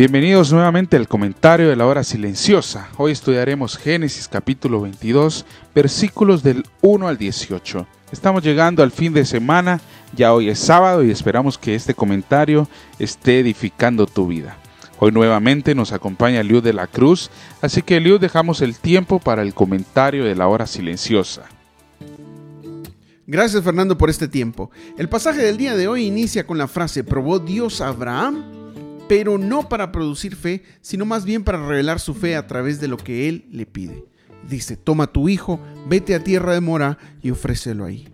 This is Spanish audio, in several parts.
Bienvenidos nuevamente al comentario de la hora silenciosa. Hoy estudiaremos Génesis capítulo 22, versículos del 1 al 18. Estamos llegando al fin de semana, ya hoy es sábado y esperamos que este comentario esté edificando tu vida. Hoy nuevamente nos acompaña Liu de la Cruz, así que Liu dejamos el tiempo para el comentario de la hora silenciosa. Gracias Fernando por este tiempo. El pasaje del día de hoy inicia con la frase, probó Dios a Abraham, pero no para producir fe, sino más bien para revelar su fe a través de lo que él le pide. Dice, toma tu hijo, vete a tierra de Mora y ofrécelo ahí.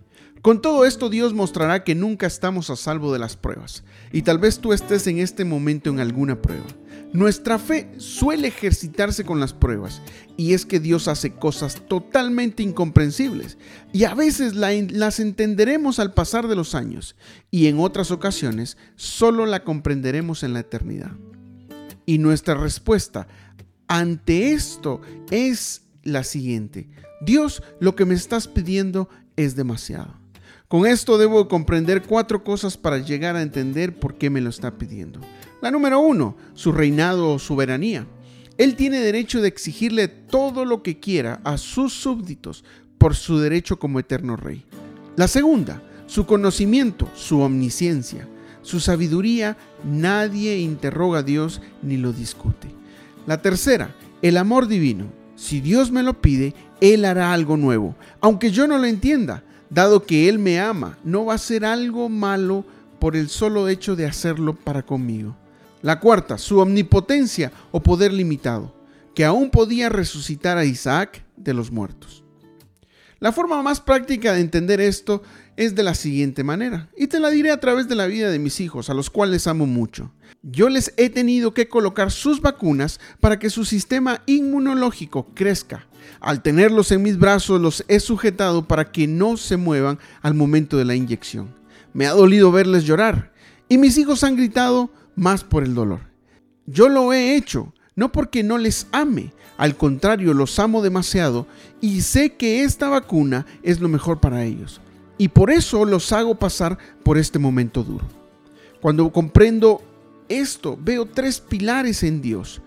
Con todo esto Dios mostrará que nunca estamos a salvo de las pruebas, y tal vez tú estés en este momento en alguna prueba. Nuestra fe suele ejercitarse con las pruebas, y es que Dios hace cosas totalmente incomprensibles, y a veces las entenderemos al pasar de los años, y en otras ocasiones solo la comprenderemos en la eternidad. Y nuestra respuesta ante esto es la siguiente. Dios, lo que me estás pidiendo es demasiado. Con esto debo comprender cuatro cosas para llegar a entender por qué me lo está pidiendo. La número uno, su reinado o soberanía. Él tiene derecho de exigirle todo lo que quiera a sus súbditos por su derecho como eterno rey. La segunda, su conocimiento, su omnisciencia. Su sabiduría, nadie interroga a Dios ni lo discute. La tercera, el amor divino. Si Dios me lo pide, Él hará algo nuevo, aunque yo no lo entienda dado que Él me ama, no va a ser algo malo por el solo hecho de hacerlo para conmigo. La cuarta, su omnipotencia o poder limitado, que aún podía resucitar a Isaac de los muertos. La forma más práctica de entender esto es de la siguiente manera, y te la diré a través de la vida de mis hijos, a los cuales amo mucho. Yo les he tenido que colocar sus vacunas para que su sistema inmunológico crezca. Al tenerlos en mis brazos los he sujetado para que no se muevan al momento de la inyección. Me ha dolido verles llorar, y mis hijos han gritado más por el dolor. Yo lo he hecho, no porque no les ame, al contrario, los amo demasiado y sé que esta vacuna es lo mejor para ellos. Y por eso los hago pasar por este momento duro. Cuando comprendo esto, veo tres pilares en Dios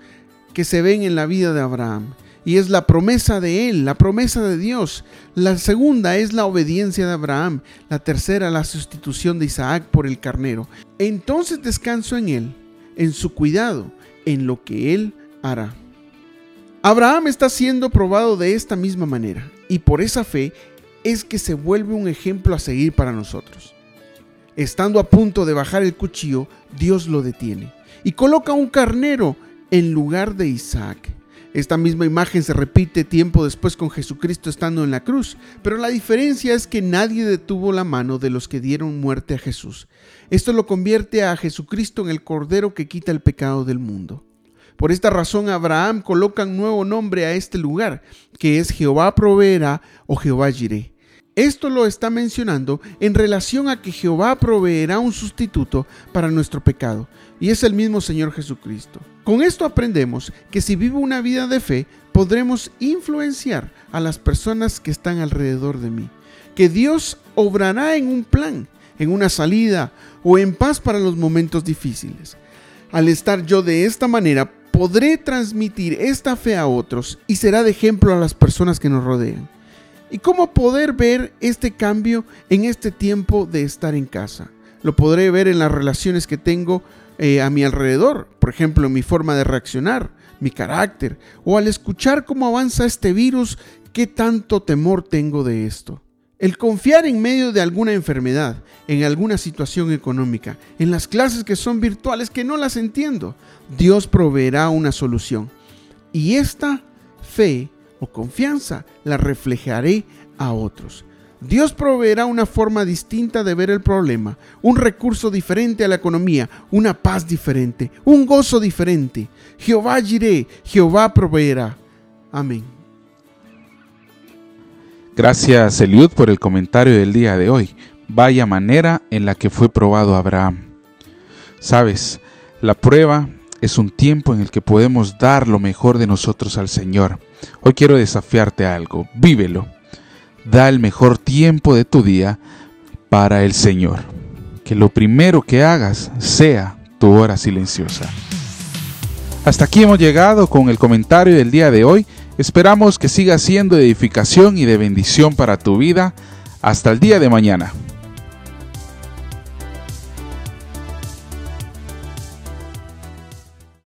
que se ven en la vida de Abraham. Y es la promesa de él, la promesa de Dios. La segunda es la obediencia de Abraham. La tercera, la sustitución de Isaac por el carnero. Entonces descanso en él, en su cuidado, en lo que él Abraham está siendo probado de esta misma manera y por esa fe es que se vuelve un ejemplo a seguir para nosotros. Estando a punto de bajar el cuchillo, Dios lo detiene y coloca un carnero en lugar de Isaac. Esta misma imagen se repite tiempo después con Jesucristo estando en la cruz, pero la diferencia es que nadie detuvo la mano de los que dieron muerte a Jesús. Esto lo convierte a Jesucristo en el Cordero que quita el pecado del mundo. Por esta razón Abraham coloca un nuevo nombre a este lugar, que es Jehová proveerá o Jehová Jireh. Esto lo está mencionando en relación a que Jehová proveerá un sustituto para nuestro pecado, y es el mismo Señor Jesucristo. Con esto aprendemos que si vivo una vida de fe, podremos influenciar a las personas que están alrededor de mí, que Dios obrará en un plan, en una salida o en paz para los momentos difíciles. Al estar yo de esta manera, podré transmitir esta fe a otros y será de ejemplo a las personas que nos rodean. ¿Y cómo poder ver este cambio en este tiempo de estar en casa? Lo podré ver en las relaciones que tengo eh, a mi alrededor, por ejemplo, en mi forma de reaccionar, mi carácter, o al escuchar cómo avanza este virus, qué tanto temor tengo de esto. El confiar en medio de alguna enfermedad, en alguna situación económica, en las clases que son virtuales que no las entiendo, Dios proveerá una solución. Y esta fe o confianza la reflejaré a otros. Dios proveerá una forma distinta de ver el problema, un recurso diferente a la economía, una paz diferente, un gozo diferente. Jehová iré, Jehová proveerá. Amén. Gracias Eliud por el comentario del día de hoy. Vaya manera en la que fue probado Abraham. Sabes, la prueba es un tiempo en el que podemos dar lo mejor de nosotros al Señor. Hoy quiero desafiarte algo, vívelo. Da el mejor tiempo de tu día para el Señor. Que lo primero que hagas sea tu hora silenciosa. Hasta aquí hemos llegado con el comentario del día de hoy. Esperamos que siga siendo de edificación y de bendición para tu vida. Hasta el día de mañana.